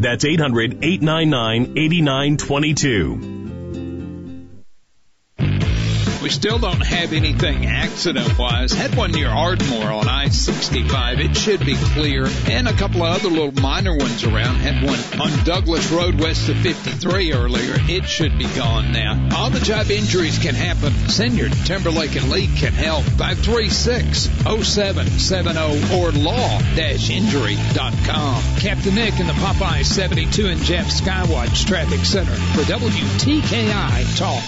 That's 800 899 8922. We still don't have anything accident wise. Had one near Ardmore on I-65. It should be clear. And a couple of other little minor ones around. Had one on Douglas Road west of 53 earlier. It should be gone now. All the job injuries can happen. Siniard Timberlake and Lee can help. 536-0770 or law-injury.com. Captain Nick in the Popeye 72 and Jeff Skywatch Traffic Center for WTKI Talk.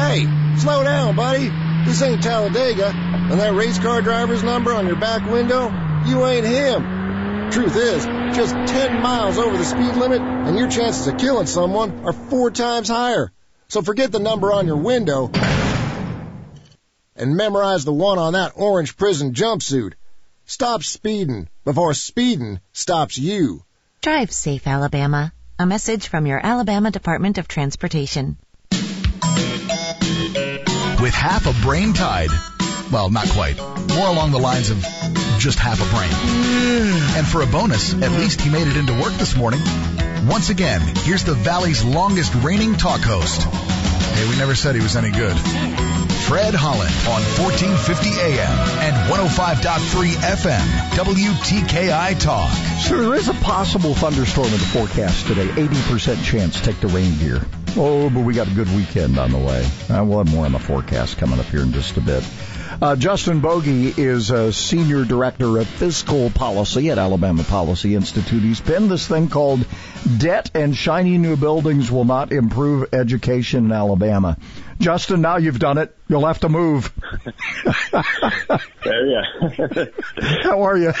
Hey, slow down, buddy. This ain't Talladega. And that race car driver's number on your back window, you ain't him. Truth is, just 10 miles over the speed limit and your chances of killing someone are four times higher. So forget the number on your window and memorize the one on that orange prison jumpsuit. Stop speeding before speeding stops you. Drive safe, Alabama. A message from your Alabama Department of Transportation with half a brain tied. Well, not quite. More along the lines of just half a brain. And for a bonus, at least he made it into work this morning. Once again, here's the Valley's longest reigning talk host. Hey, we never said he was any good. Fred Holland on 1450 AM and 105.3 FM, WTKI Talk. So there is a possible thunderstorm in the forecast today. 80% chance. Take the rain gear. Oh, but we got a good weekend on the way. Uh, we'll have more on the forecast coming up here in just a bit. Uh, Justin Bogie is a senior director of fiscal policy at Alabama Policy Institute. He's penned this thing called "Debt and Shiny New Buildings Will Not Improve Education in Alabama." Justin, now you've done it. You'll have to move. there, yeah. How are you?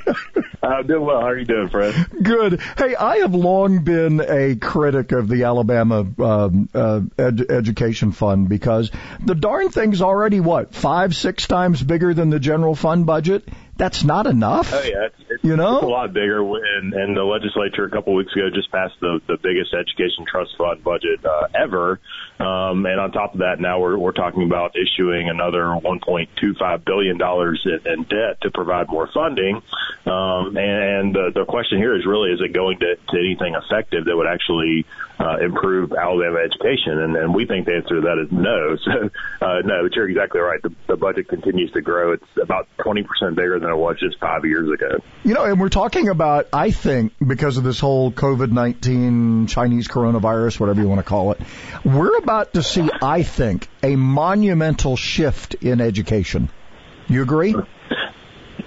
I'm doing well. How are you doing, Fred? Good. Hey, I have long been a critic of the Alabama um, uh, ed- Education Fund because the darn thing's already what five, six times bigger than the general fund budget. That's not enough. Oh yeah, it's, you know, it's a lot bigger. And, and the legislature a couple weeks ago just passed the the biggest education trust fund budget uh, ever. Um, and on top of that, now we're we're talking about issuing another 1.25 billion dollars in, in debt to provide more funding. Um, and the the question here is really, is it going to, to anything effective that would actually uh, improve Alabama education? And, and we think the answer to that is no. So uh, no, but you're exactly right. The, the budget continues to grow. It's about 20 percent bigger than it was just five years ago. Know, and we're talking about, I think, because of this whole COVID-19 Chinese coronavirus, whatever you want to call it, we're about to see, I think, a monumental shift in education. You agree?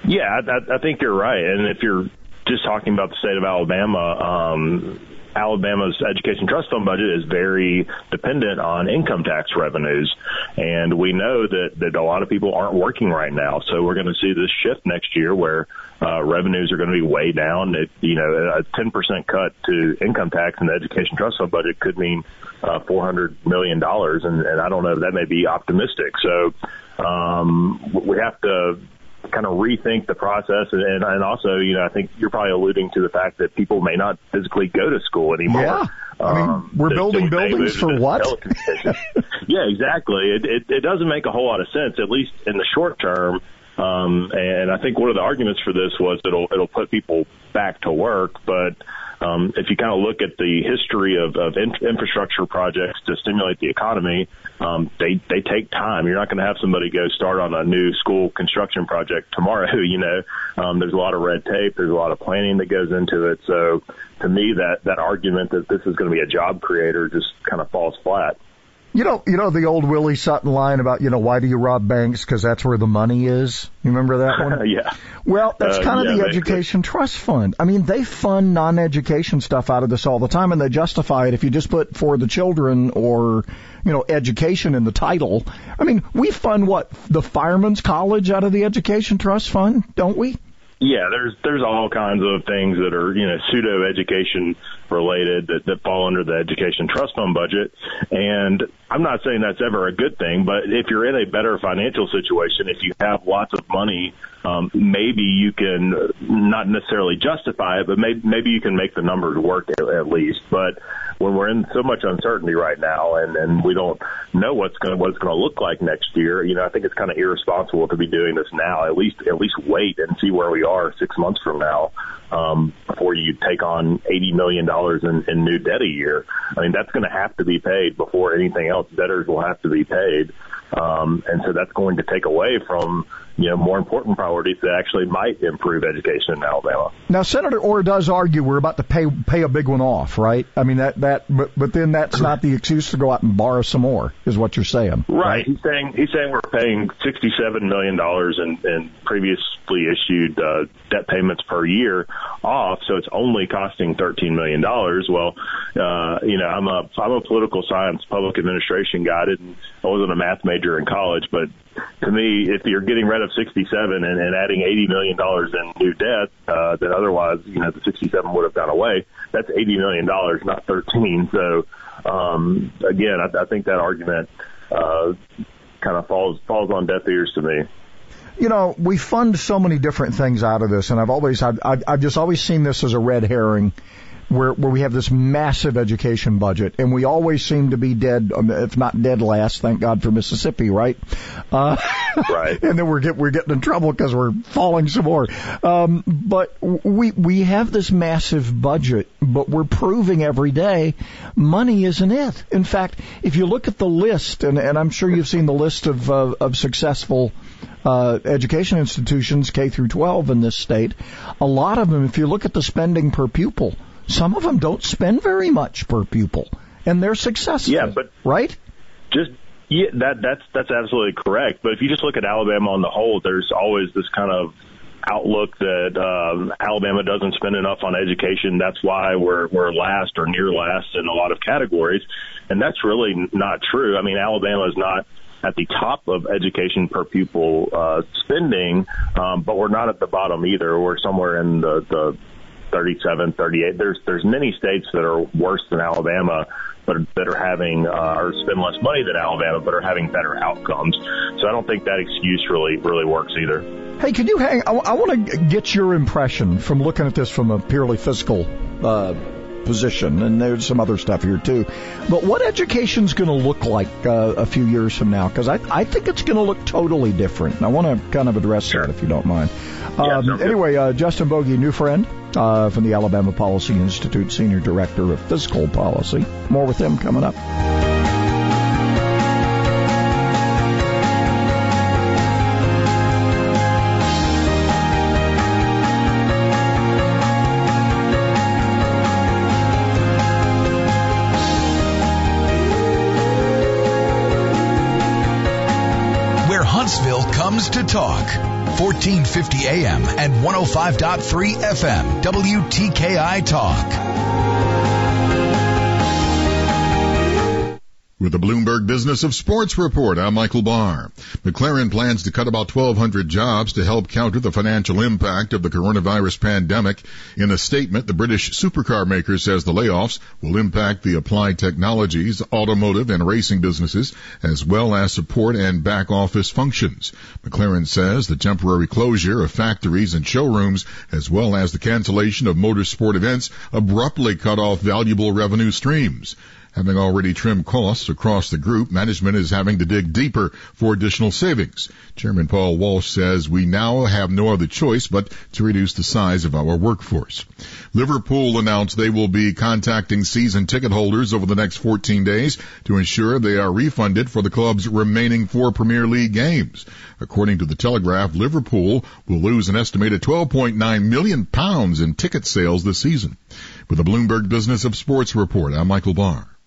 Yeah, I, I think you're right. And if you're just talking about the state of Alabama, um, Alabama's education trust fund budget is very dependent on income tax revenues. And we know that, that a lot of people aren't working right now. So we're going to see this shift next year where uh, revenues are going to be way down. It, you know, a 10% cut to income tax in the education trust fund budget could mean uh, $400 million. And, and I don't know that may be optimistic. So um, we have to kind of rethink the process and, and also you know I think you're probably alluding to the fact that people may not physically go to school anymore. Yeah. I mean, um, we're building buildings for what? yeah, exactly. It, it it doesn't make a whole lot of sense, at least in the short term. Um, and I think one of the arguments for this was it'll it'll put people back to work, but um, if you kind of look at the history of, of in- infrastructure projects to stimulate the economy, um, they they take time. You're not going to have somebody go start on a new school construction project tomorrow. You know, um, there's a lot of red tape. There's a lot of planning that goes into it. So to me, that that argument that this is going to be a job creator just kind of falls flat. You know, you know the old Willie Sutton line about you know why do you rob banks because that's where the money is. You remember that one? yeah. Well, that's Uh, kind of yeah, the basically. education trust fund. I mean, they fund non-education stuff out of this all the time, and they justify it if you just put for the children or you know education in the title. I mean, we fund what the firemen's college out of the education trust fund, don't we? Yeah, there's there's all kinds of things that are you know pseudo education related that, that fall under the education trust fund budget, and I'm not saying that's ever a good thing, but if you're in a better financial situation, if you have lots of money um, maybe you can not necessarily justify it, but maybe, maybe you can make the numbers work at, at least. But when we're in so much uncertainty right now and, and we don't know what's going what it's going to look like next year, you know, I think it's kind of irresponsible to be doing this now. At least, at least wait and see where we are six months from now um, before you take on $80 million in, in new debt a year. I mean, that's going to have to be paid before anything else. Debtors will have to be paid. Um, and so that's going to take away from you know, more important priorities that actually might improve education in Alabama. Now, Senator Orr does argue we're about to pay pay a big one off, right? I mean that that, but but then that's not the excuse to go out and borrow some more, is what you're saying. Right. right? He's saying he's saying we're paying sixty seven million dollars in, in previously issued uh, debt payments per year off, so it's only costing thirteen million dollars. Well, uh, you know, I'm a I'm a political science public administration guy. I didn't I wasn't a math major in college, but to me, if you're getting rid of 67 and, and adding 80 million dollars in new debt, uh, that otherwise, you know, the 67 would have gone away, that's 80 million dollars, not 13. So, um, again, I, I think that argument uh, kind of falls falls on deaf ears to me. You know, we fund so many different things out of this, and I've always, I've, I've just always seen this as a red herring where where we have this massive education budget, and we always seem to be dead, um, if not dead last. Thank God for Mississippi, right? Uh, right. and then we're get we're getting in trouble because we're falling some more. Um, but we we have this massive budget, but we're proving every day money isn't it. In fact, if you look at the list, and, and I'm sure you've seen the list of uh, of successful uh, education institutions K through 12 in this state, a lot of them, if you look at the spending per pupil, some of them don't spend very much per pupil, and they're successful. Yeah, but right? Just yeah, that that's that's absolutely correct. But if you just look at Alabama on the whole, there's always this kind of outlook that um, Alabama doesn't spend enough on education. That's why we're we're last or near last in a lot of categories, and that's really not true. I mean, Alabama is not at the top of education per pupil uh, spending, um, but we're not at the bottom either. We're somewhere in the, the 37, 38. There's there's many states that are worse than Alabama, but that are having uh, or spend less money than Alabama, but are having better outcomes. So I don't think that excuse really really works either. Hey, can you hang? I, I want to get your impression from looking at this from a purely fiscal uh, position, and there's some other stuff here too. But what education's going to look like uh, a few years from now? Because I, I think it's going to look totally different. And I want to kind of address sure. that if you don't mind. Yeah, um, anyway, uh, Justin Bogie, new friend uh, from the Alabama Policy Institute, Senior Director of Fiscal Policy. More with him coming up. Where Huntsville comes to talk. 1450 AM and 105.3 FM, WTKI Talk. With the Bloomberg Business of Sports report, I'm Michael Barr. McLaren plans to cut about 1,200 jobs to help counter the financial impact of the coronavirus pandemic. In a statement, the British supercar maker says the layoffs will impact the applied technologies, automotive, and racing businesses, as well as support and back office functions. McLaren says the temporary closure of factories and showrooms, as well as the cancellation of motorsport events, abruptly cut off valuable revenue streams. Having already trimmed costs across the group, management is having to dig deeper for additional savings. Chairman Paul Walsh says we now have no other choice but to reduce the size of our workforce. Liverpool announced they will be contacting season ticket holders over the next 14 days to ensure they are refunded for the club's remaining four Premier League games. According to the Telegraph, Liverpool will lose an estimated 12.9 million pounds in ticket sales this season. With the Bloomberg Business of Sports report, I'm Michael Barr.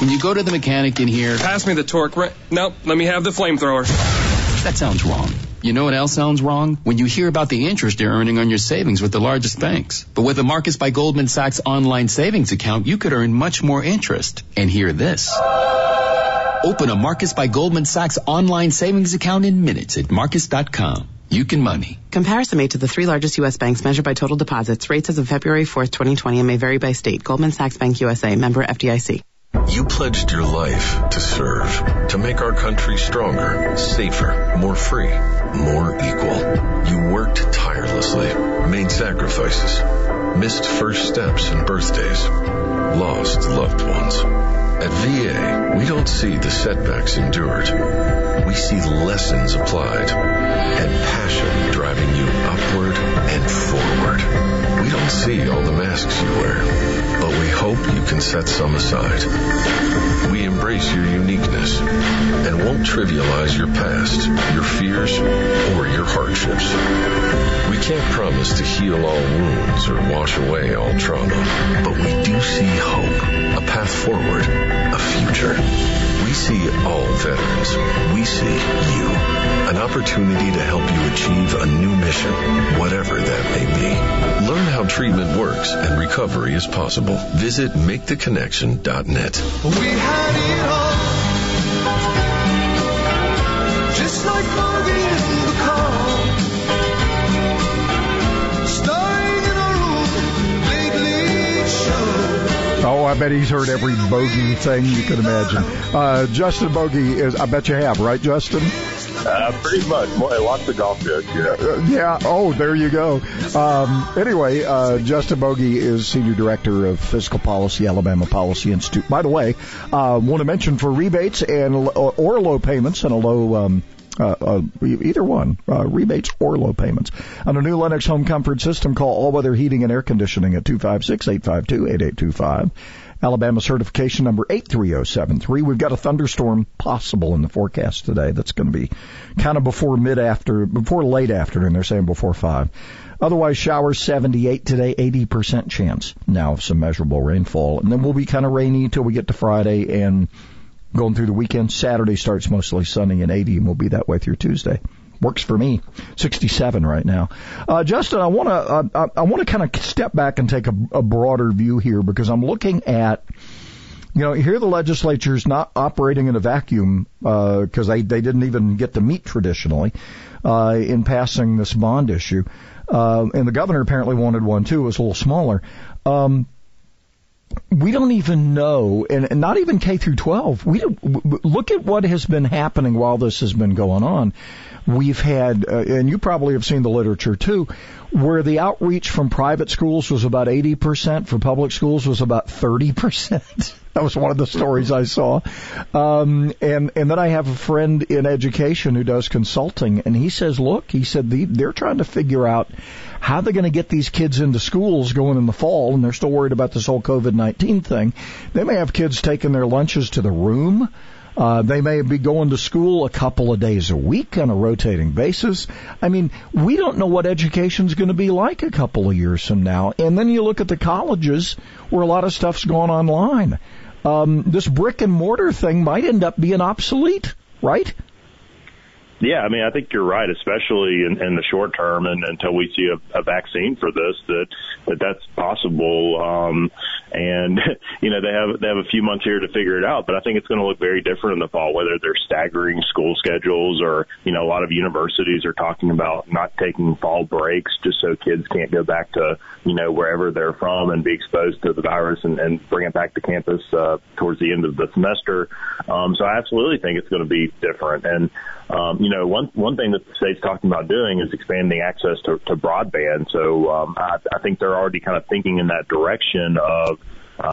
When you go to the mechanic in here, pass me the torque. wrench. nope, let me have the flamethrower. That sounds wrong. You know what else sounds wrong? When you hear about the interest you're earning on your savings with the largest banks. But with the Marcus by Goldman Sachs online savings account, you could earn much more interest. And hear this. Open a Marcus by Goldman Sachs online savings account in minutes at marcus.com. You can money. Comparison made to the three largest U.S. banks measured by total deposits. Rates as of February 4th, 2020 and may vary by state. Goldman Sachs Bank USA, member FDIC. You pledged your life to serve, to make our country stronger, safer, more free, more equal. You worked tirelessly, made sacrifices, missed first steps and birthdays, lost loved ones. At VA, we don't see the setbacks endured. We see lessons applied and passion driving you upward and forward. We don't see all the masks you wear, but we hope you can set some aside. We embrace your uniqueness and won't trivialize your past, your fears, or your hardships. We can't promise to heal all wounds or wash away all trauma, but we do see hope, a path forward, a future. We see all veterans. We see you. An opportunity to help you achieve a new mission, whatever that may be. Learn how treatment works and recovery is possible. Visit MakeTheConnection.net. Oh, I bet he's heard every bogey thing you can imagine. Uh, Justin Bogie is, I bet you have, right, Justin? Uh, pretty much. More, lots of golf jokes, yeah. Uh, yeah. Oh, there you go. Um, anyway, uh, Justin Bogie is Senior Director of Fiscal Policy, Alabama Policy Institute. By the way, uh, want to mention for rebates and or low payments and a low um, uh, uh, either one, uh, rebates or low payments. On a new Lennox home comfort system, call All Weather Heating and Air Conditioning at 256-852-8825. Alabama certification number 83073. We've got a thunderstorm possible in the forecast today that's going to be kind of before mid after, before late afternoon. They're saying before 5. Otherwise, showers 78 today, 80% chance now of some measurable rainfall. And then we'll be kind of rainy until we get to Friday and going through the weekend. Saturday starts mostly sunny and 80 and we'll be that way through Tuesday. Works for me. 67 right now. Uh, Justin, I want to, uh, I, I want to kind of step back and take a, a broader view here because I'm looking at, you know, here the legislature's not operating in a vacuum, uh, cause they, they didn't even get to meet traditionally, uh, in passing this bond issue. Uh, and the governor apparently wanted one too. It was a little smaller. Um, we don't even know, and, not even K through 12. We look at what has been happening while this has been going on. We've had, uh, and you probably have seen the literature too, where the outreach from private schools was about 80%, for public schools was about 30%. that was one of the stories I saw. Um, and, and then I have a friend in education who does consulting, and he says, look, he said, the, they're trying to figure out how they're going to get these kids into schools going in the fall, and they're still worried about this whole COVID-19 thing. They may have kids taking their lunches to the room. Uh, they may be going to school a couple of days a week on a rotating basis. I mean, we don't know what education's going to be like a couple of years from now. And then you look at the colleges where a lot of stuff's going online. Um, this brick and mortar thing might end up being obsolete, right? Yeah, I mean, I think you're right, especially in, in the short term, and until we see a, a vaccine for this, that that that's possible. Um, and you know, they have they have a few months here to figure it out, but I think it's going to look very different in the fall. Whether they're staggering school schedules, or you know, a lot of universities are talking about not taking fall breaks just so kids can't go back to you know wherever they're from and be exposed to the virus and, and bring it back to campus uh, towards the end of the semester. Um, so I absolutely think it's going to be different. And um, you know, one one thing that the state's talking about doing is expanding access to, to broadband. So um, I, I think they're already kind of thinking in that direction of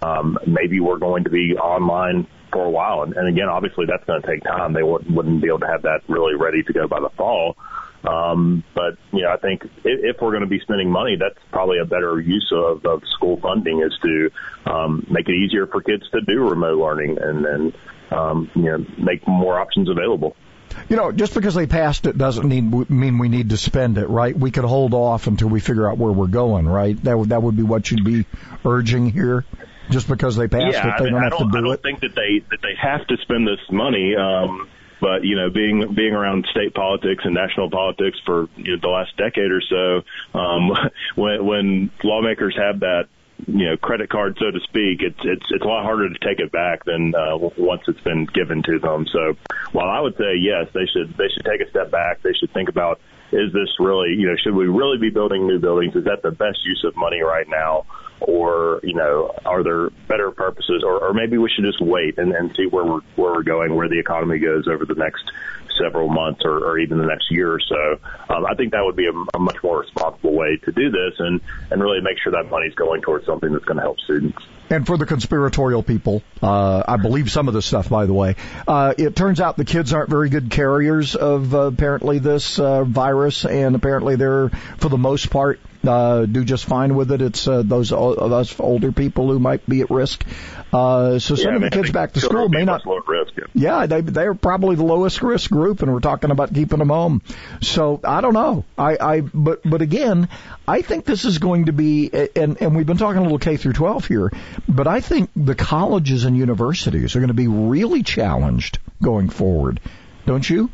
um, maybe we're going to be online for a while. And, and again, obviously that's going to take time. They wouldn't, wouldn't be able to have that really ready to go by the fall. Um, but you know, I think if, if we're going to be spending money, that's probably a better use of, of school funding is to um, make it easier for kids to do remote learning and then um, you know make more options available. You know, just because they passed it doesn't mean mean we need to spend it, right? We could hold off until we figure out where we're going, right? That would that would be what you'd be urging here. Just because they passed yeah, it, they I don't I have don't, to do it. I don't it. think that they that they have to spend this money. Um, but you know, being being around state politics and national politics for you know, the last decade or so, um, when when lawmakers have that you know credit card, so to speak, it's it's it's a lot harder to take it back than uh, once it's been given to them. So while I would say yes, they should they should take a step back. They should think about is this really you know should we really be building new buildings? Is that the best use of money right now? Or you know, are there better purposes, or, or maybe we should just wait and, and see where we're where we're going, where the economy goes over the next several months or, or even the next year or so. Um, I think that would be a, a much more responsible way to do this and, and really make sure that money's going towards something that's going to help students. And for the conspiratorial people, uh, I believe some of this stuff, by the way. Uh, it turns out the kids aren't very good carriers of uh, apparently this uh, virus, and apparently they're, for the most part, uh, do just fine with it. It's uh, those of us older people who might be at risk. Uh, so sending yeah, the kids back to school may not. Risk, yeah. yeah, they they're probably the lowest risk group, and we're talking about keeping them home. So I don't know. I, I but but again, I think this is going to be, and and we've been talking a little K through 12 here, but I think the colleges and universities are going to be really challenged going forward. Don't you?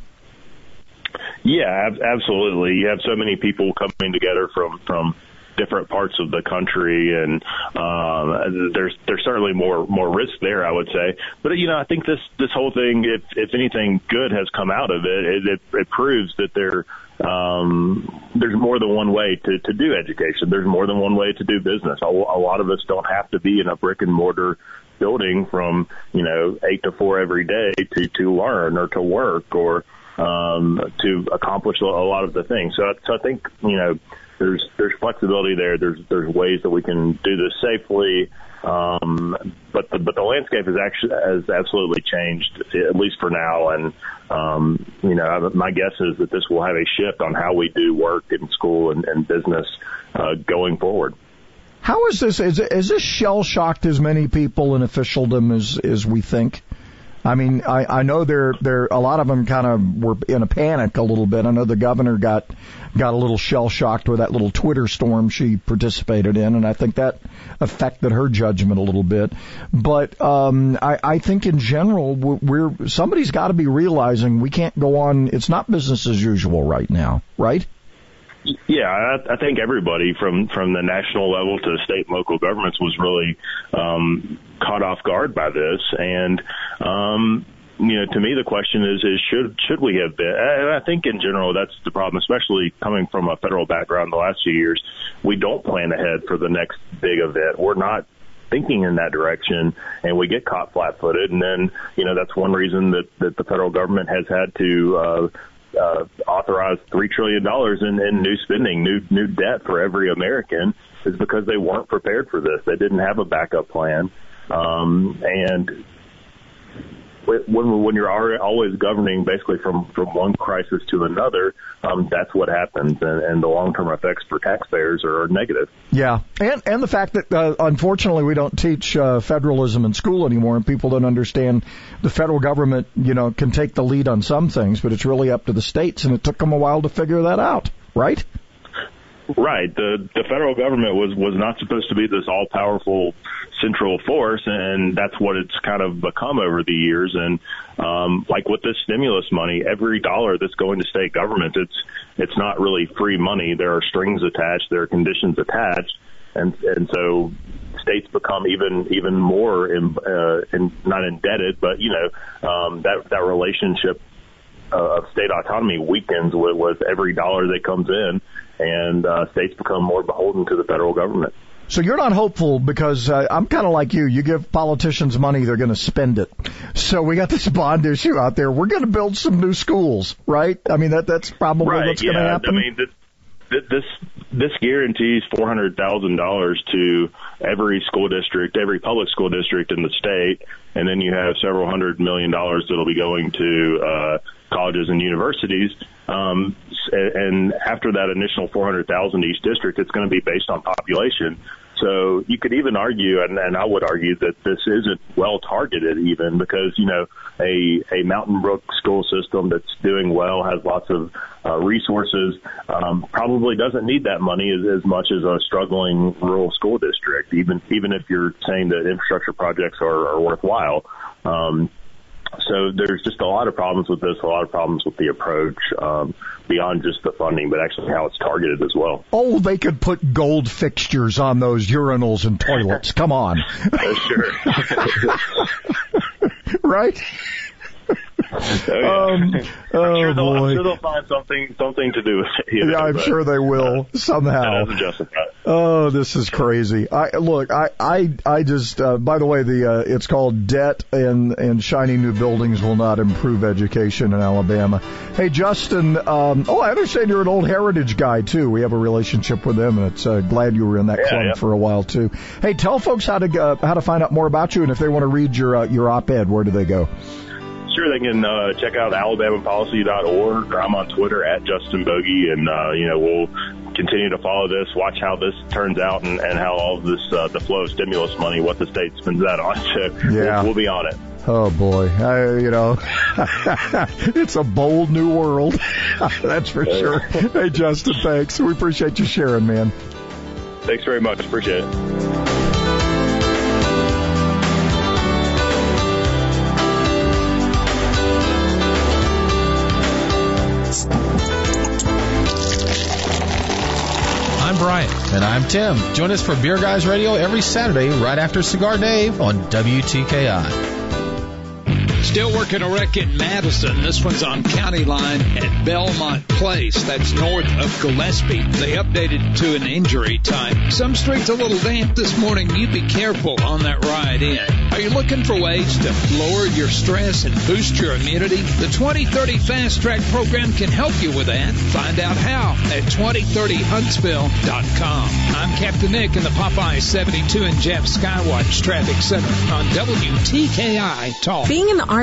Yeah, absolutely. You have so many people coming together from from different parts of the country, and um, there's there's certainly more more risk there, I would say. But you know, I think this this whole thing, if if anything good has come out of it, it, it, it proves that there um, there's more than one way to to do education. There's more than one way to do business. A, a lot of us don't have to be in a brick and mortar building from you know eight to four every day to to learn or to work or um, to accomplish a lot of the things. So, so I think you know there's there's flexibility there. There's there's ways that we can do this safely. Um, but the but the landscape has actually has absolutely changed at least for now. And um, you know, my guess is that this will have a shift on how we do work in school and, and business uh, going forward. How is this? Is, is this shell shocked as many people in officialdom as as we think? I mean, I, I know there there a lot of them kind of were in a panic a little bit. I know the governor got got a little shell shocked with that little Twitter storm she participated in, and I think that affected her judgment a little bit. But um, I, I think in general, we're somebody's got to be realizing we can't go on. It's not business as usual right now, right? Yeah, I, I think everybody from from the national level to state and local governments was really um, caught off guard by this, and um, you know, to me, the question is, is should should we have been? And I think in general, that's the problem, especially coming from a federal background the last few years. We don't plan ahead for the next big event. We're not thinking in that direction and we get caught flat footed and then you know that's one reason that that the federal government has had to uh uh, authorized three trillion dollars in, in new spending, new new debt for every American, is because they weren't prepared for this. They didn't have a backup plan, um, and when when you're always governing basically from from one crisis to another, um, that's what happens, and, and the long term effects for taxpayers are negative. Yeah, and and the fact that uh, unfortunately we don't teach uh, federalism in school anymore, and people don't understand the federal government, you know, can take the lead on some things, but it's really up to the states, and it took them a while to figure that out, right? Right. The the federal government was was not supposed to be this all powerful central force, and that's what it's kind of become over the years. And um, like with this stimulus money, every dollar that's going to state government, it's it's not really free money. There are strings attached, there are conditions attached, and and so states become even even more in, uh, in, not indebted, but you know um, that that relationship uh, of state autonomy weakens with, with every dollar that comes in, and uh, states become more beholden to the federal government. So you're not hopeful because uh, I'm kind of like you. You give politicians money, they're going to spend it. So we got this bond issue out there. We're going to build some new schools, right? I mean that that's probably right, what's yeah. going to happen. I mean this this this guarantees four hundred thousand dollars to every school district, every public school district in the state, and then you have several hundred million dollars that'll be going to uh, colleges and universities. Um, and after that initial 400,000 each district, it's going to be based on population. So you could even argue, and, and I would argue that this isn't well targeted even because, you know, a, a Mountain Brook school system that's doing well, has lots of uh, resources, um, probably doesn't need that money as, as much as a struggling rural school district, even, even if you're saying that infrastructure projects are, are worthwhile. Um, so there's just a lot of problems with this, a lot of problems with the approach, um, beyond just the funding, but actually how it's targeted as well. Oh, they could put gold fixtures on those urinals and toilets. Come on. Sure. right? Oh. Um, I'm, oh, sure they'll, I'm boy. sure they'll find something something to do with it. know, Yeah, I'm but sure they will That somehow. doesn't justify it. Oh, this is crazy. I look, I, I, I just. Uh, by the way, the uh, it's called debt and and shiny new buildings will not improve education in Alabama. Hey, Justin. Um, oh, I understand you're an old Heritage guy too. We have a relationship with them, and it's uh, glad you were in that Yeah, club yeah. for a while too. Hey, tell folks how to uh, how to find out more about you, and if they want to read your uh, your op-ed, where do they go? Sure, they can uh, check out alabamapolicy.org or I'm on Twitter at Justin Bogie, and uh, you know we'll continue to follow this, watch how this turns out, and, and how all this uh, the flow of stimulus money, what the state spends that on. So Yeah. we'll, we'll be on it. Oh boy, I, you know, it's a bold new world. That's for sure. Hey, Justin, thanks. We appreciate you sharing, man. Thanks very much. Appreciate it. And I'm Tim. Join us for Beer Guys Radio every Saturday right after Cigar Dave on WTKI. Still working a wreck in Madison. This one's on County Line at Belmont Place. That's north of Gillespie. They updated to an injury type. Some streets a little damp this morning. You be careful on that ride in. Are you looking for ways to lower your stress and boost your immunity? The 2030 Fast Track program can help you with that. Find out how at 2030huntsville.com. I'm Captain Nick in the Popeye 72 and Jeff Skywatch Traffic Center on WTKI Talk. Being in the Army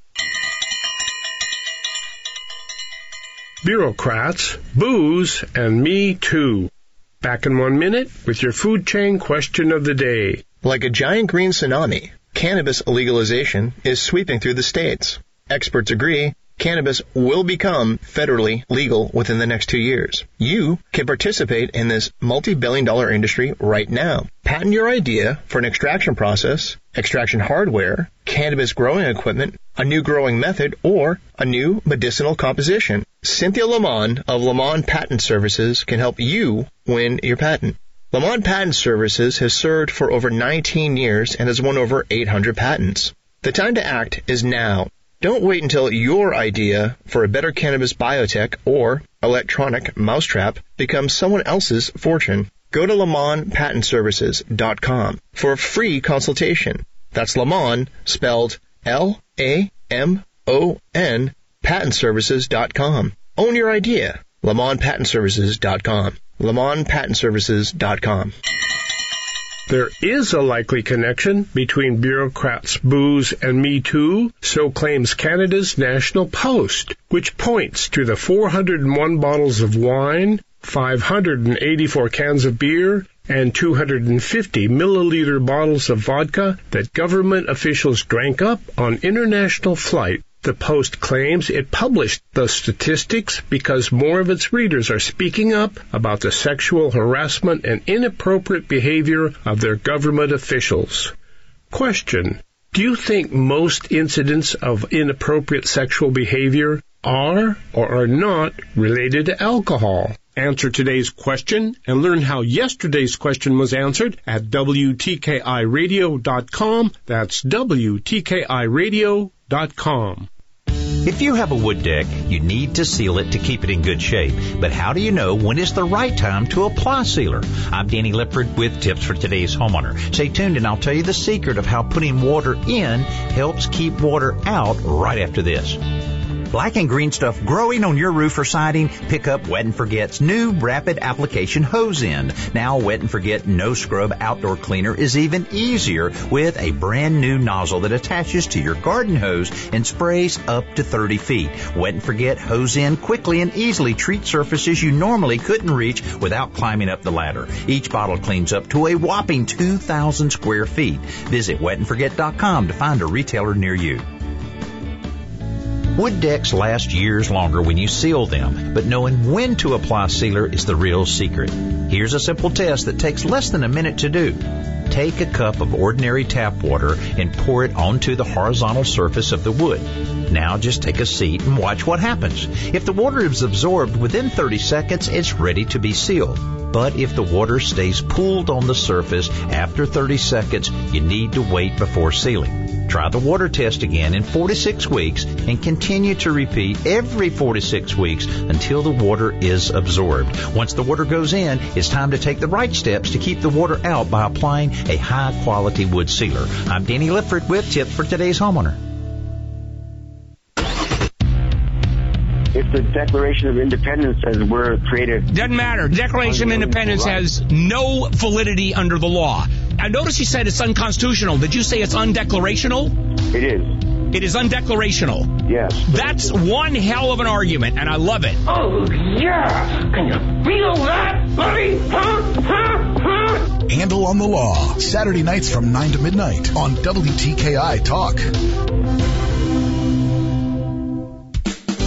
Bureaucrats, booze, and me too. Back in one minute with your food chain question of the day. Like a giant green tsunami, cannabis legalization is sweeping through the states. Experts agree cannabis will become federally legal within the next two years. You can participate in this multi-billion dollar industry right now. Patent your idea for an extraction process, extraction hardware, cannabis growing equipment, a new growing method, or a new medicinal composition. Cynthia Lamon of Lamon Patent Services can help you win your patent. Lamon Patent Services has served for over 19 years and has won over 800 patents. The time to act is now. Don't wait until your idea for a better cannabis biotech or electronic mousetrap becomes someone else's fortune. Go to LamonPatentServices.com for a free consultation. That's Lamon spelled L-A-M-O-N patentservices.com. Own your idea. LamonPatentServices.com. LamonPatentServices.com. There is a likely connection between bureaucrats, booze, and Me Too, so claims Canada's National Post, which points to the 401 bottles of wine, 584 cans of beer, and 250 milliliter bottles of vodka that government officials drank up on international flight. The Post claims it published the statistics because more of its readers are speaking up about the sexual harassment and inappropriate behavior of their government officials. Question. Do you think most incidents of inappropriate sexual behavior are or are not related to alcohol? Answer today's question and learn how yesterday's question was answered at WTKIRadio.com. That's WTKIRadio.com. If you have a wood deck, you need to seal it to keep it in good shape. But how do you know when is the right time to apply sealer? I'm Danny Lipford with tips for today's homeowner. Stay tuned and I'll tell you the secret of how putting water in helps keep water out right after this. Black and green stuff growing on your roof or siding? Pick up Wet and Forget's new rapid application hose end. Now Wet and Forget No Scrub Outdoor Cleaner is even easier with a brand new nozzle that attaches to your garden hose and sprays up to 30 feet. Wet and Forget hose end quickly and easily treat surfaces you normally couldn't reach without climbing up the ladder. Each bottle cleans up to a whopping 2,000 square feet. Visit wetandforget.com to find a retailer near you. Wood decks last years longer when you seal them, but knowing when to apply sealer is the real secret. Here's a simple test that takes less than a minute to do. Take a cup of ordinary tap water and pour it onto the horizontal surface of the wood. Now just take a seat and watch what happens. If the water is absorbed within 30 seconds, it's ready to be sealed. But if the water stays pooled on the surface after 30 seconds, you need to wait before sealing. Try the water test again in 46 weeks and continue to repeat every 46 weeks until the water is absorbed. Once the water goes in, it's time to take the right steps to keep the water out by applying a high quality wood sealer. I'm Danny Lipford with tips for today's homeowner. if the Declaration of Independence says we're created. Doesn't matter. Declaration of Independence right. has no validity under the law. I notice you said it's unconstitutional. Did you say it's undeclarational? It is. It is undeclarational. Yes. That's one hell of an argument, and I love it. Oh, yeah. Can you feel that, buddy? Huh? Huh? Huh? Handle on the Law, Saturday nights from 9 to midnight on WTKI Talk.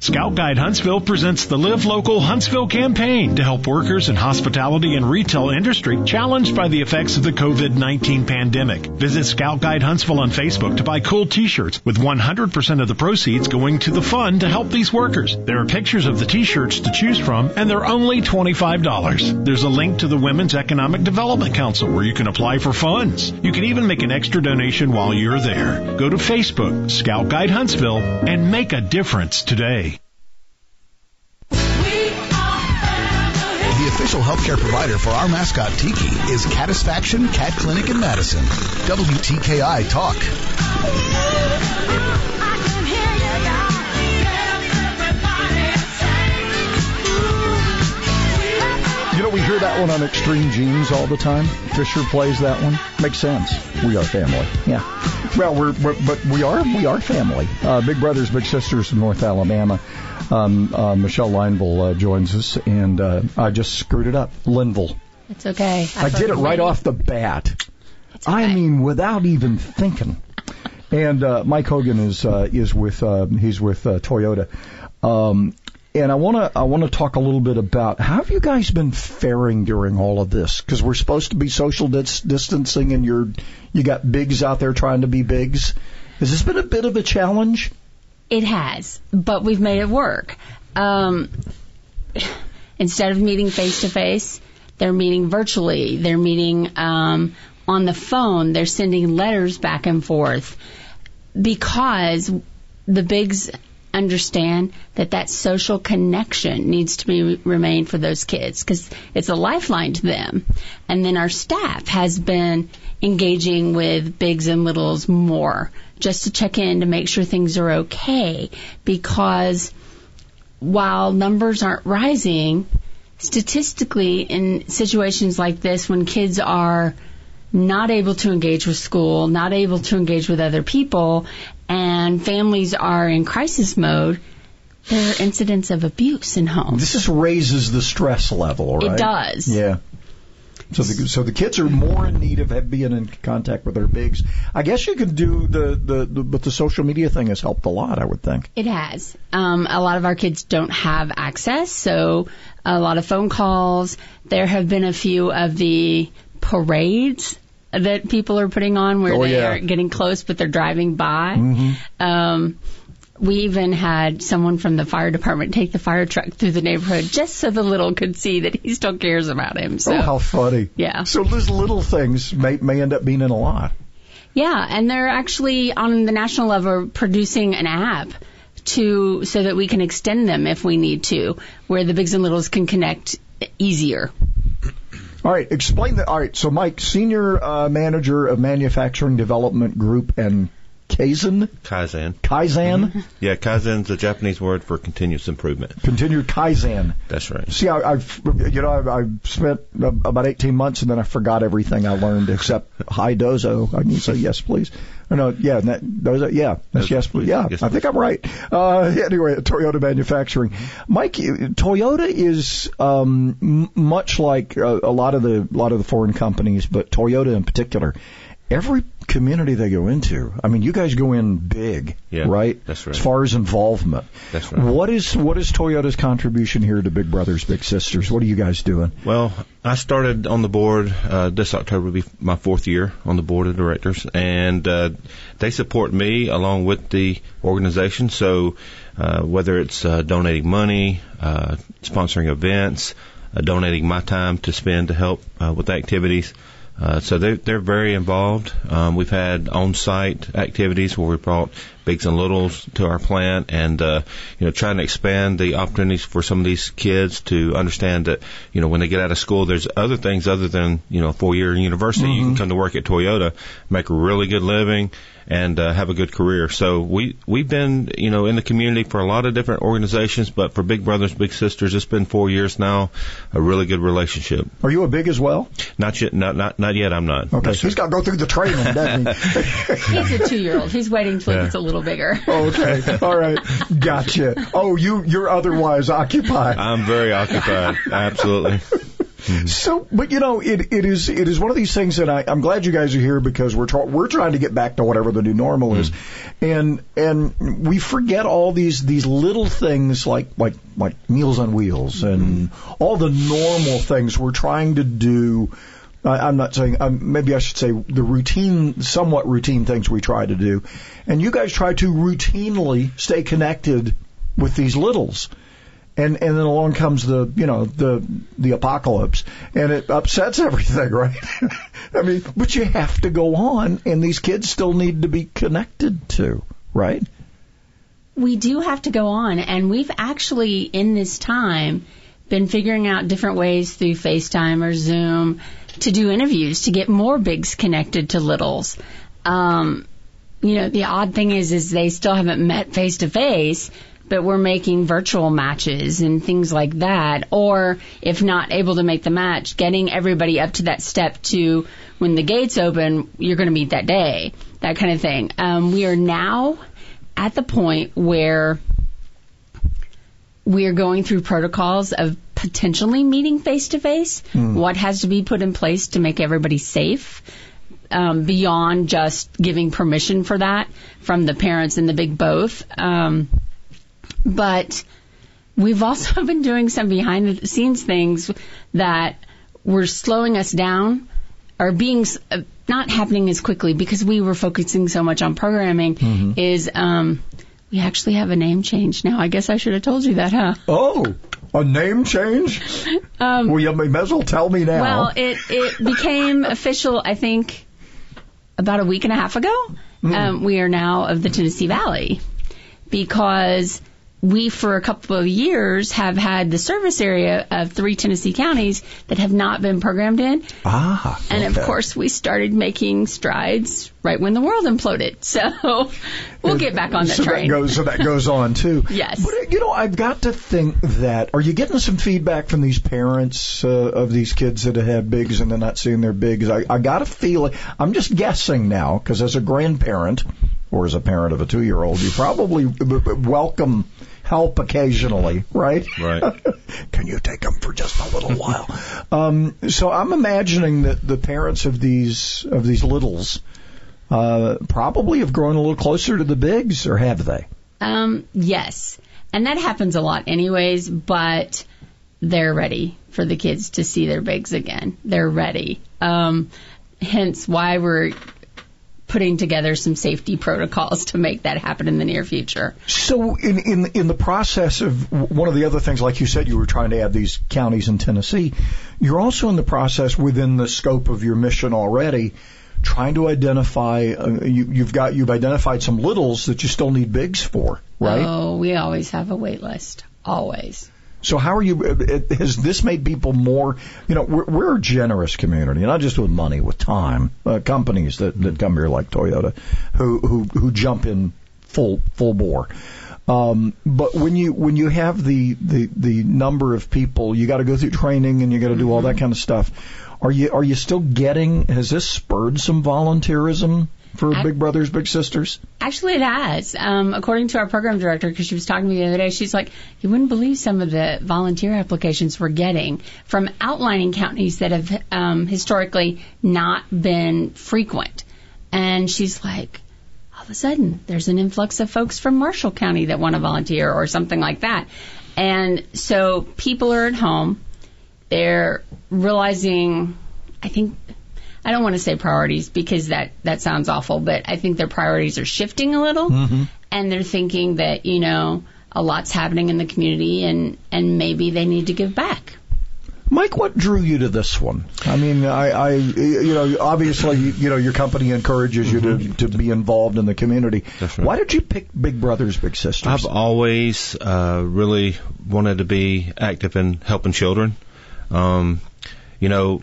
Scout Guide Huntsville presents the Live Local Huntsville campaign to help workers in hospitality and retail industry challenged by the effects of the COVID-19 pandemic. Visit Scout Guide Huntsville on Facebook to buy cool t-shirts with 100% of the proceeds going to the fund to help these workers. There are pictures of the t-shirts to choose from and they're only $25. There's a link to the Women's Economic Development Council where you can apply for funds. You can even make an extra donation while you're there. Go to Facebook, Scout Guide Huntsville, and make a difference today. Official healthcare provider for our mascot Tiki is Catisfaction Cat Clinic in Madison. WTKI Talk. You know, we hear that one on Extreme Genes all the time. Fisher plays that one. Makes sense. We are family. Yeah. Well, we're, we're but we are we are family. Uh, big brothers, big sisters in North Alabama. Um, uh, Michelle Lineville uh, joins us, and uh, I just screwed it up. Linville. It's okay. I did it right off the bat. I mean, without even thinking. And uh, Mike Hogan is uh, is with uh, he's with uh, Toyota, um, and I want to I want to talk a little bit about how have you guys been faring during all of this? Because we're supposed to be social dis- distancing, and you're you got bigs out there trying to be bigs. Has this been a bit of a challenge? It has, but we've made it work. Um, instead of meeting face to face, they're meeting virtually. They're meeting um, on the phone. They're sending letters back and forth because the bigs understand that that social connection needs to be remain for those kids because it's a lifeline to them. And then our staff has been engaging with bigs and littles more just to check in to make sure things are okay because while numbers aren't rising, statistically in situations like this when kids are not able to engage with school, not able to engage with other people, and families are in crisis mode, there are incidents of abuse in homes. This just raises the stress level, right? It does. Yeah. So the so the kids are more in need of being in contact with their bigs. I guess you could do the the, the but the social media thing has helped a lot. I would think. It has. Um, a lot of our kids don't have access, so a lot of phone calls. There have been a few of the parades that people are putting on where Oh, they yeah. are getting close, but they're driving by. Mm-hmm. Um, we even had someone from the fire department take the fire truck through the neighborhood just so the little could see that he still cares about him. So oh, how funny! Yeah. So those little things may may end up being in a lot. Yeah, and they're actually on the national level producing an app to so that we can extend them if we need to, where the bigs and littles can connect easier. All right, explain that. All right, so Mike, senior uh, manager of manufacturing development group and Kaizen? Kaizen. Kaizen? Yeah, Kaizen's a Japanese word for continuous improvement. Continued Kaizen. That's right. See, I, I've, you know, I've, I've spent about 18 months and then I forgot everything I learned except high dozo. I can say yes, please. No, yeah, that, dozo, yeah, that's yes, please. Yeah, Yes, I think I'm right. Uh, anyway, Toyota Manufacturing. Mike, Toyota is, um, m- much like a, a lot of the, a lot of the foreign companies, but Toyota in particular, every community they go into, I mean, you guys go in big, Yeah, right? that's right. As far as involvement. That's right. What is what is Toyota's contribution here to Big Brothers Big Sisters? What are you guys doing? Well, I started on the board uh, this October will be my fourth year on the board of directors, and uh, they support me along with the organization. So uh, whether it's uh, donating money, uh, sponsoring events, uh, donating my time to spend to help uh, with activities. Uh, so they're, they're very involved. Um, we've had on-site activities where we brought bigs and littles to our plant and, uh, you know, trying to expand the opportunities for some of these kids to understand that, you know, when they get out of school, there's other things other than, you know, four-year university. You can come to work at Toyota, make a really good living, and uh, have a good career. So we we've been you know in the community for a lot of different organizations, but for Big Brothers Big Sisters, it's been four years now. A really good relationship. Are you a big as well? Not yet. Not not not yet. I'm not. Okay, No, he's got to go through the training, doesn't he? He's a two-year-old. He's waiting till he gets a little bigger. okay, all right, gotcha. Oh, you you're otherwise occupied. I'm very occupied. Absolutely. So, but you know, it it is it is one of these things that I, I'm glad you guys are here because we're try, we're trying to get back to whatever the new normal is, and and we forget all these these little things like like like Meals on Wheels and all the normal things we're trying to do. I, I'm not saying um, maybe I should say the routine, somewhat routine things we try to do, and you guys try to routinely stay connected with these littles and and then along comes the you know the the apocalypse. And it upsets everything right? I mean but you have to go on and these kids still need to be connected to right? We do have to go on, and we've actually in this time been figuring out different ways through FaceTime or Zoom to do interviews to get more bigs connected to littles. Um, you know, the odd thing is, is they still haven't met face to face, but we're making virtual matches and things like that. Or if not able to make the match, getting everybody up to that step to when the gates open, you're going to meet that day, that kind of thing. Um, we are now at the point where we're going through protocols of potentially meeting face to face. What has to be put in place to make everybody safe? Um, beyond just giving permission for that from the parents and the big both. Um, but we've also been doing some behind the scenes things that were slowing us down or being uh, not happening as quickly because we were focusing so much on programming is um we actually have a name change now. I guess I should have told you that, huh? oh a name change Um, well you may as well tell me now Well, it it became official, I think, about a week and a half ago. Um, we are now of the Tennessee Valley because we, for a couple of years, have had the service area of three Tennessee counties that have not been programmed in. ah And of course, we started making strides right when the world imploded. So we'll get back on that so train. that goes so that goes on too Yes. but you know i've got to think that are you getting some feedback from these parents uh, of these kids that have had bigs and they're not seeing their bigs i, I got a feeling i'm just guessing now because as a grandparent or as a parent of a two year old you probably welcome help occasionally right Right. can you take them for just a little while um, so i'm imagining that the parents of these of these littles uh, probably have grown a little closer to the bigs, or have they? Um, yes. And that happens a lot anyways, but they're ready for the kids to see their bigs again. They're ready. Um, hence why we're putting together some safety protocols to make that happen in the near future. So, in in in the process of one of the other things, like you said, you were trying to add these counties in Tennessee. You're also in the process within the scope of your mission already, trying to identify. Uh, you, you've got you've identified some littles that you still need bigs for, right? Oh, we always have a wait list. Always. So how are you? Has this made people more? You know, we're, we're a generous community, not just with money, with time. Uh, companies that that come here like Toyota, who who who jump in full full bore. Um, but when you when you have the the the number of people, you got to go through training and you got to do all that kind of stuff. Are you are you still getting? Has this spurred some volunteerism for I- Big Brothers Big Sisters? Actually, it has. Um, according to our program director, because she was talking to me the other day, she's like, you wouldn't believe some of the volunteer applications we're getting from outlining counties that have um, historically not been frequent. And she's like, all of a sudden, there's an influx of folks from Marshall County that want to volunteer or something like that. And so people are at home. They're realizing, I think, I don't want to say priorities because that, that sounds awful, but I think their priorities are shifting a little and they're thinking that, you know, a lot's happening in the community and, and maybe they need to give back. Mike, what drew you to this one? I mean, I, I you know, obviously, you know, your company encourages you to, to be involved in the community. Why did you pick Big Brothers Big Sisters? I've always uh, really wanted to be active in helping children. Um, you know,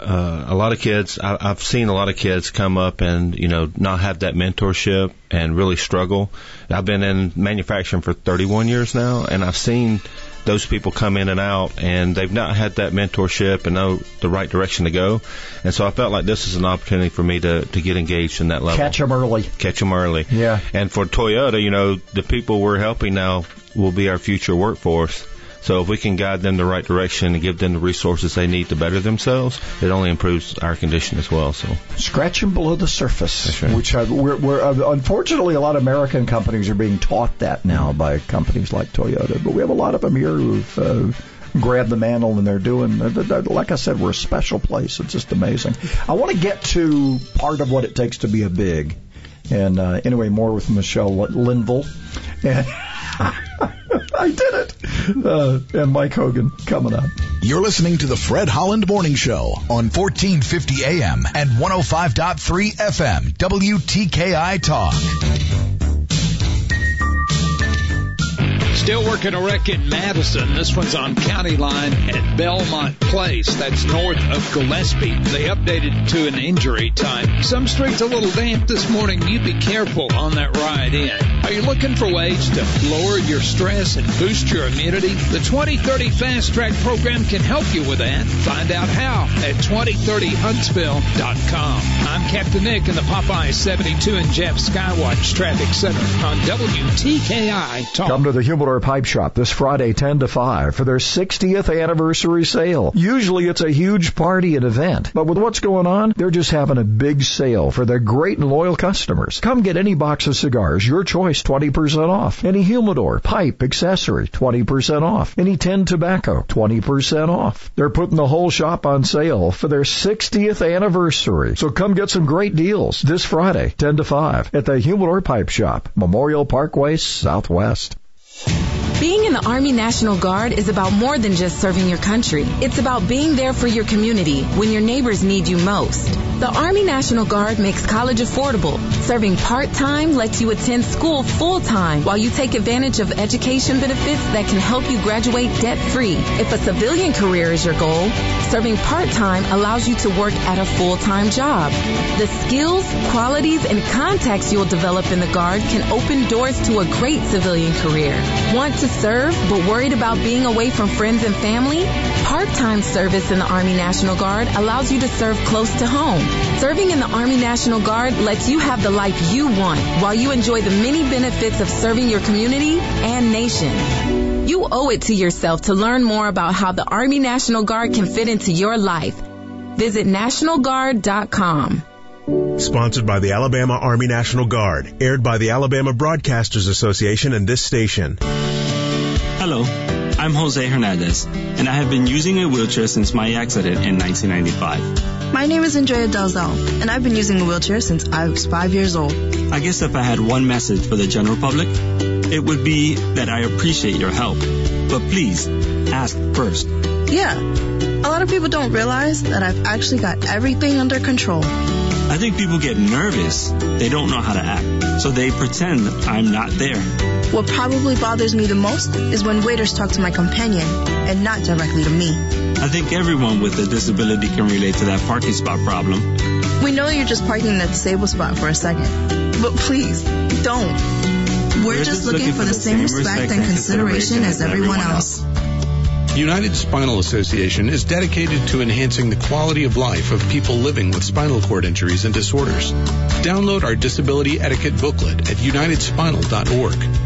uh, a lot of kids, I, I've seen a lot of kids come up and, you know, not have that mentorship and really struggle. I've been in manufacturing for 31 years now and I've seen those people come in and out and they've not had that mentorship and know the right direction to go. And so I felt like this is an opportunity for me to, to get engaged in that level. Catch them early. Catch them early. Yeah. And for Toyota, you know, the people we're helping now will be our future workforce. So if we can guide them the right direction and give them the resources they need to better themselves, it only improves our condition as well. So Scratching below the surface, which uh, we're, we're uh, unfortunately a lot of American companies are being taught that now by companies like Toyota. But we have a lot of them here who've uh, grabbed the mantle and they're doing. like I said, we're a special place. It's just amazing. I want to get to part of what it takes to be a big. And uh, anyway, more with Michelle Linville. And I did it. Uh, and Mike Hogan coming up. You're listening to the Fred Holland Morning Show on 1450 AM and 105.3 FM WTKI Talk. Still working a wreck in Madison. This one's on County Line at Belmont Place. That's north of Gillespie. They updated to an injury time. Some streets a little damp this morning. You be careful on that ride in. Are you looking for ways to lower your stress and boost your immunity? The 2030 Fast Track program can help you with that. Find out how at 2030huntsville.com. I'm Captain Nick in the Popeye 72 and Jeff Skywatch Traffic Center on WTKI Talk. Come to the Humidor Pipe Shop this Friday, 10 to 5, for their 60th anniversary sale. Usually it's a huge party and event, but with what's going on, they're just having a big sale for their great and loyal customers. Come get any box of cigars, your choice, 20% off. Any humidor, pipe, accessory, 20% off. Any tin tobacco, 20% off. They're putting the whole shop on sale for their 60th anniversary. So come get some great deals this Friday, 10 to 5, at the Humidor Pipe Shop, Memorial Parkway Southwest. Being in the Army National Guard is about more than just serving your country. It's about being there for your community when your neighbors need you most. The Army National Guard makes college affordable. Serving part-time lets you attend school full-time while you take advantage of education benefits that can help you graduate debt-free. If a civilian career is your goal, serving part-time allows you to work at a full-time job. The skills, qualities, and contacts you'll develop in the Guard can open doors to a great civilian career. Want to serve but worried about being away from friends and family? Part-time service in the Army National Guard allows you to serve close to home. Serving in the Army National Guard lets you have the life you want while you enjoy the many benefits of serving your community and nation. You owe it to yourself to learn more about how the Army National Guard can fit into your life. Visit nationalguard.com. Sponsored by the Alabama Army National Guard. Aired by the Alabama Broadcasters Association and this station. Hello, I'm Jose Hernandez, and I have been using a wheelchair since my accident in 1995. My name is Andrea Dalzell, and I've been using a wheelchair since I was five years old. I guess if I had one message for the general public, it would be that I appreciate your help. But please, ask first. Yeah, a lot of people don't realize that I've actually got everything under control. I think people get nervous. They don't know how to act, so they pretend I'm not there. What probably bothers me the most is when waiters talk to my companion and not directly to me. I think everyone with a disability can relate to that parking spot problem. We know you're just parking in that disabled spot for a second, but please, don't. We're, just, looking, for the same respect and consideration as everyone else. United Spinal Association is dedicated to enhancing the quality of life of people living with spinal cord injuries and disorders. Download our disability etiquette booklet at unitedspinal.org.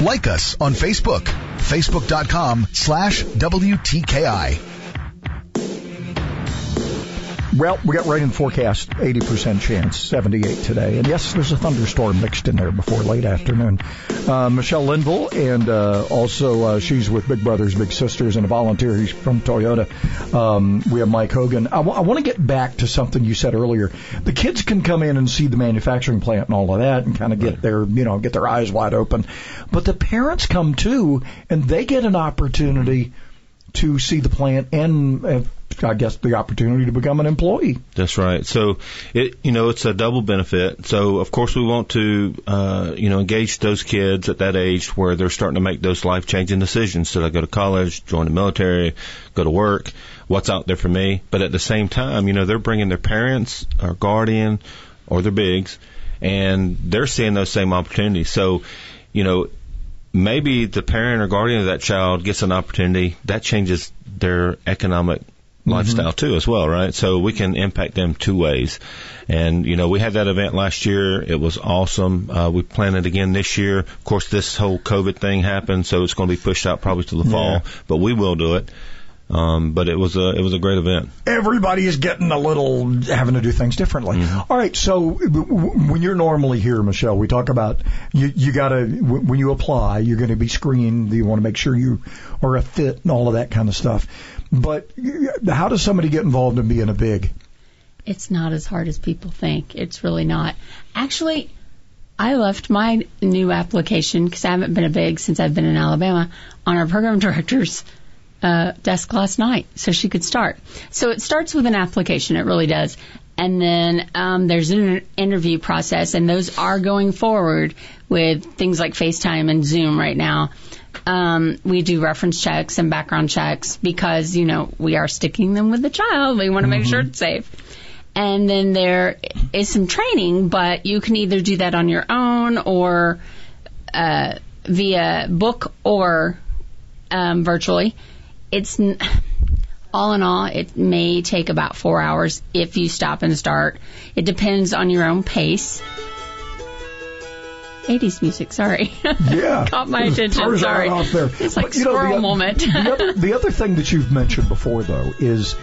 Like us on Facebook, facebook.com slash WTKI. Well, we got rain in forecast, 80% chance, 78 today. And yes, there's a thunderstorm mixed in there before late afternoon. Uh, Michelle Linville, and uh, also uh, she's with Big Brothers Big Sisters and a volunteer. He's from Toyota. Um, we have Mike Hogan. I, w- I want to get back to something you said earlier. The kids can come in and see the manufacturing plant and all of that and kind of get their, you know, get their eyes wide open. But the parents come too, and they get an opportunity to see the plant and uh, I guess the opportunity to become an employee. That's right. So it you know it's a double benefit. So of course we want to uh, you know engage those kids at that age where they're starting to make those life changing decisions. Should I go to college, join the military, go to work? What's out there for me? But at the same time, you know they're bringing their parents or guardian or their bigs, and they're seeing those same opportunities. So you know maybe the parent or guardian of that child gets an opportunity that changes their economic lifestyle too as well, right? So we can impact them two ways. And, you know, we had that event last year. It was awesome. Uh, we plan it again this year. Of course, this whole COVID thing happened, so it's going to be pushed out probably to the fall, Yeah. but we will do it. Um, but it was a, it was a great event. Everybody is getting a little having to do things differently. All right, so w- w- when you're normally here, Michelle, we talk about you. You got to when you apply, you're going to be screened. You want to make sure you are a fit and all of that kind of stuff. But how does somebody get involved in being a big? It's not as hard as people think. It's really not. Actually, I left my new application because I haven't been a big since I've been in Alabama on our program director's uh, desk last night, so she could start. So it starts with an application. It really does. And then um, there's an interview process, and those are going forward with things like FaceTime and Zoom right now. Um, we do reference checks and background checks because, you know, we are sticking them with the child. We want to make sure it's safe. And then there is some training, but you can either do that on your own or uh, via book or um, virtually. It's all in all, it may take about four hours if you stop and start. It depends on your own pace. 80s music, sorry. Yeah, Caught my attention, sorry. Off there. It's like But, you know, squirrel the, moment. the, other, the other thing that you've mentioned before, though, is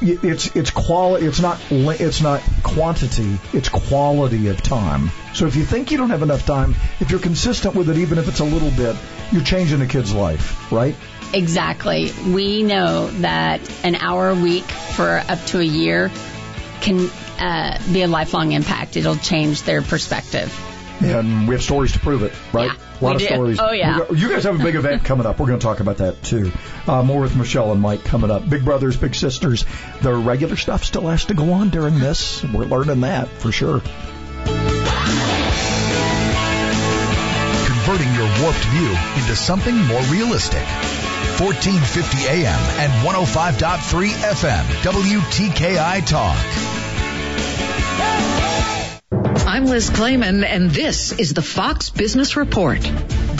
it's it's quality. It's not it's not quantity. It's quality of time. So if you think you don't have enough time, if you're consistent with it, even if it's a little bit, you're changing a kid's life, right? Exactly. We know that an hour a week for up to a year can uh, be a lifelong impact. It'll change their perspective. And we have stories to prove it, right? Yeah, a lot we of do. stories. Oh, yeah. Got- You guys have a big event coming up. We're going to talk about that too. Uh, more with Michelle and Mike coming up. Big brothers, big sisters. The regular stuff still has to go on during this. We're learning that for sure. Converting your warped view into something more realistic. 1450 AM and 105.3 FM. WTKI Talk. I'm Liz Claman, and this is the Fox Business Report.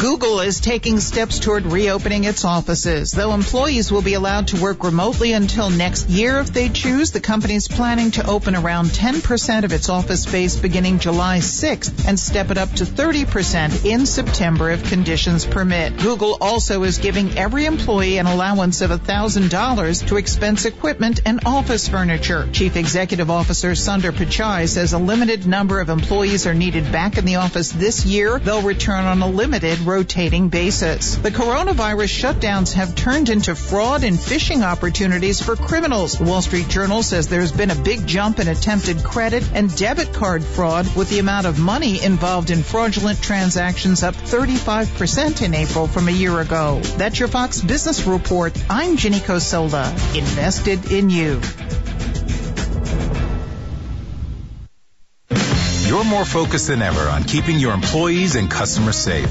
Google is taking steps toward reopening its offices. Though employees will be allowed to work remotely until next year if they choose, the company is planning to open around 10% of its office space beginning July 6th and step it up to 30% in September if conditions permit. Google also is giving every employee an allowance of $1,000 to expense equipment and office furniture. Chief Executive Officer Sundar Pichai says a limited number of employees are needed back in the office this year. They'll return on a limited rotating basis. The coronavirus shutdowns have turned into fraud and phishing opportunities for criminals. The Wall Street Journal says there's been a big jump in attempted credit and debit card fraud with the amount of money involved in fraudulent transactions up 35% in April from a year ago. That's your Fox Business Report. I'm Ginny Cosola, invested in you. You're more focused than ever on keeping your employees and customers safe.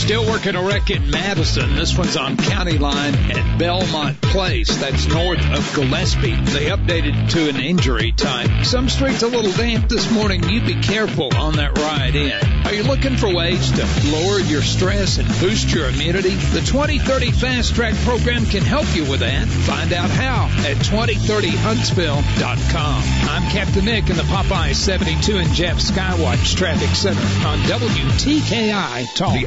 Still working a wreck in Madison. This one's on County Line at Belmont Place. That's north of Gillespie. They updated to an injury type. Some streets a little damp this morning. You be careful on that ride in. Are you looking for ways to lower your stress and boost your immunity? The 2030 Fast Track program can help you with that. Find out how at 2030huntsville.com. I'm Captain Nick in the Popeye 72 and Jeff Skywatch Traffic Center on WTKI Talk. The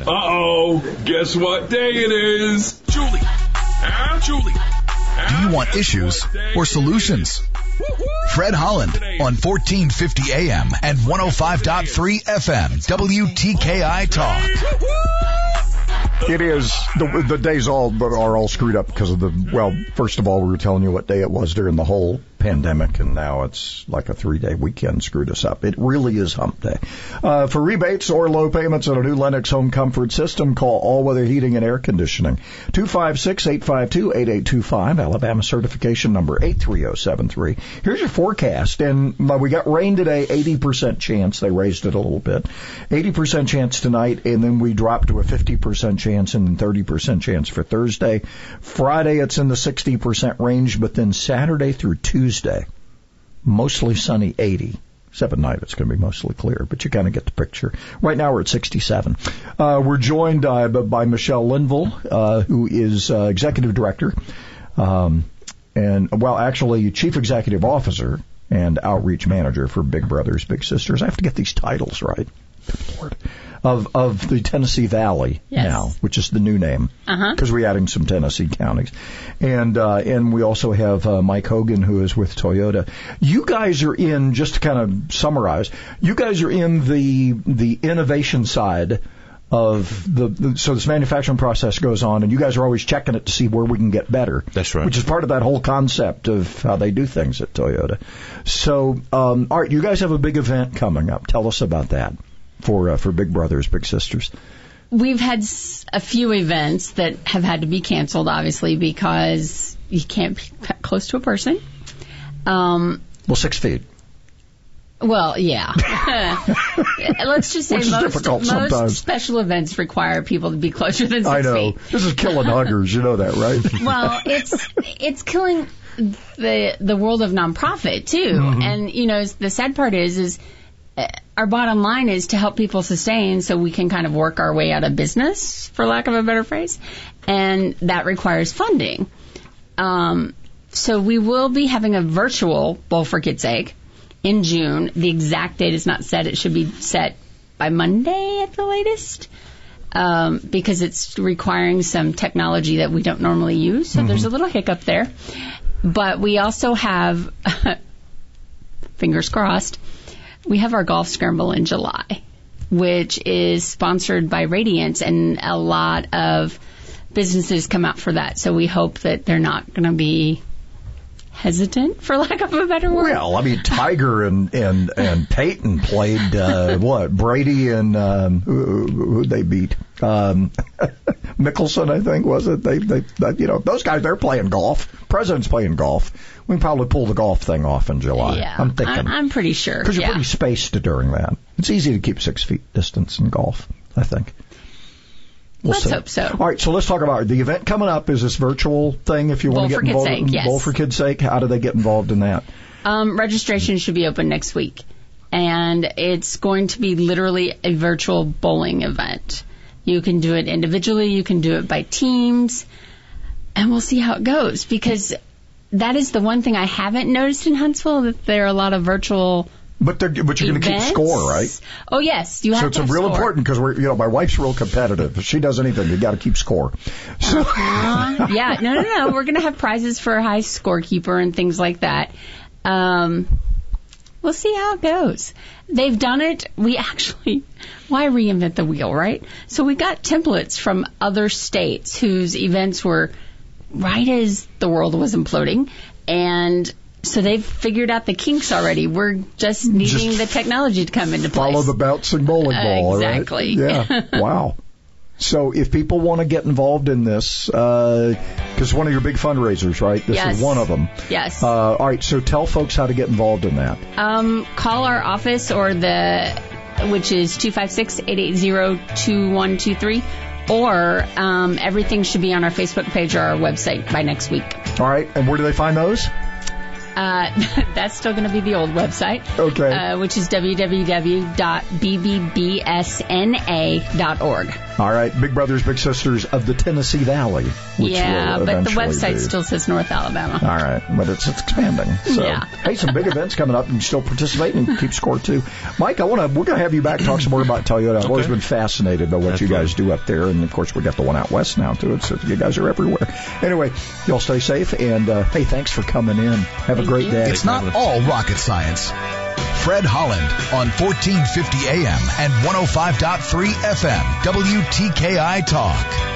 Uh-oh, guess what day it is? Julie. Huh? Julie. Do you want issues or solutions? Fred Holland on 1450 AM and 105.3 FM, WTKI Talk. It is the the days all but are all screwed up because of the well. First of all, we were telling you what day it was during the whole pandemic, and now it's like a three day weekend screwed us up. It really is hump day. Uh, for rebates or low payments on a new Lennox home comfort system, call All Weather Heating and Air Conditioning 256 852 8825, Alabama certification number eight three zero seven three. Here's your forecast, and uh, we got rain today. Eighty percent chance. They raised it a little bit. Eighty percent chance tonight, and then we drop to a fifty percent chance and 30% chance for Thursday. Friday, it's in the 60% range, but then Saturday through Tuesday, mostly sunny 80. Except at night, it's going to be mostly clear, but you kind of get the picture. Right now, we're at 67. Uh, we're joined uh, by Michelle Linville, uh, who is uh, executive director, um, and well, actually, chief executive officer and outreach manager for Big Brothers Big Sisters. I have to get these titles right. Good Lord of of the Tennessee Valley yes. now, which is the new name because uh-huh. we're adding some Tennessee counties, and uh, and we also have uh, Mike Hogan who is with Toyota. You guys are in just to kind of summarize. You guys are in the the innovation side of the, the so this manufacturing process goes on, and you guys are always checking it to see where we can get better. That's right. Which is part of that whole concept of how they do things at Toyota. So, um, all right, you guys have a big event coming up. Tell us about that for uh, for Big Brothers Big Sisters. We've had a few events that have had to be canceled, obviously, because you can't be close to a person. Um, Well, six feet. well, yeah. Let's just say most, most special events require people to be closer than six I know feet. this is killing huggers. You know that, right? well, it's it's killing the the world of nonprofit too. Mhm. And you know, the sad part is is our bottom line is to help people sustain so we can kind of work our way out of business, for lack of a better phrase, and that requires funding. Um, so we will be having a virtual Bowl for Kids' Sake in June. The exact date is not set. It should be set by Monday at the latest um, because it's requiring some technology that we don't normally use. So there's a little hiccup there. But we also have, fingers crossed, we have our golf scramble in July, which is sponsored by Radiance, and a lot of businesses come out for that. So we hope that they're not going to be hesitant, for lack of a better word. Well, I mean, Tiger and and and Peyton played uh, what Brady and um, who, who they beat um, Mickelson, I think was it? They they that, you know those guys they're playing golf. President's playing golf. We can probably pull the golf thing off in July. Yeah, I'm thinking I'm, I'm pretty sure. because you're yeah. pretty spaced during that. It's easy to keep six feet distance in golf. I think. We'll Let's see. hope so. All right, so let's talk about it. the event coming up. Is this virtual thing? If you want to get involved, Sake, yes. Bowl for Kids' Sake. How do they get involved in that? Um, registration should be open next week, and it's going to be literally a virtual bowling event. You can do it individually, you can do it by teams, and we'll see how it goes because that is the one thing I haven't noticed in Huntsville that there are a lot of virtual. But but you're going to keep score, right? Oh yes, you have so it's to real score. important because we're you know my wife's real competitive. If she does anything, you got to keep score. So Uh, yeah, no, no, no. We're going to have prizes for a high scorekeeper and things like that. Um, we'll see how it goes. They've done it. We actually, why reinvent the wheel, right? So we got templates from other states whose events were right as the world was imploding, and so they've figured out the kinks already. We're just needing Just the technology to come into place. follow the bouncing bowling ball. right? Exactly. Yeah. wow. So if people want to get involved in this, because one of your big fundraisers, right? This Yes. is one of them. Yes. Uh, all right. So tell folks how to get involved in that. Um, call our office or the, which is 256-880-2123, or um, everything should be on our Facebook page or our website by next week. All right. And where do they find those? Uh, that's still going to be the old website. Okay. Uh, which is www.bbbsna.org. All right. Big Brothers Big Sisters of the Tennessee Valley. Which yeah, will but the website be. still says North Alabama. All right, but it's, it's expanding. So, Yeah. hey, some big events coming up. You can still participate and keep score too. Mike, I want to. We're going to have you back talk some more about Toyota. I've always been fascinated by what you guys do up there, and of course we got the one out west now too. So you guys are everywhere. Anyway, y'all stay safe, and uh, hey, thanks for coming in. Have a great day. It's not all rocket science. Fred Holland on 1450 AM and 105.3 FM, WTKI Talk.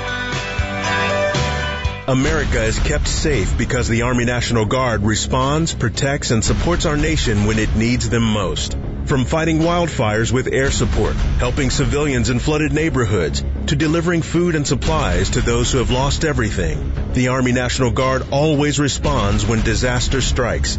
America is kept safe because the Army National Guard responds, protects, and supports our nation when it needs them most. From fighting wildfires with air support, helping civilians in flooded neighborhoods, to delivering food and supplies to those who have lost everything, the Army National Guard always responds when disaster strikes.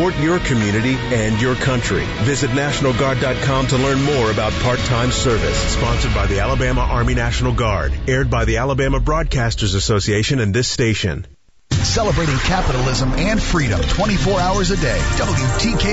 support your community and your country. Visit NationalGuard.com to learn more about part-time service. Sponsored by the Alabama Army National Guard. Aired by the Alabama Broadcasters Association and this station. Celebrating capitalism and freedom 24 hours a day. WTK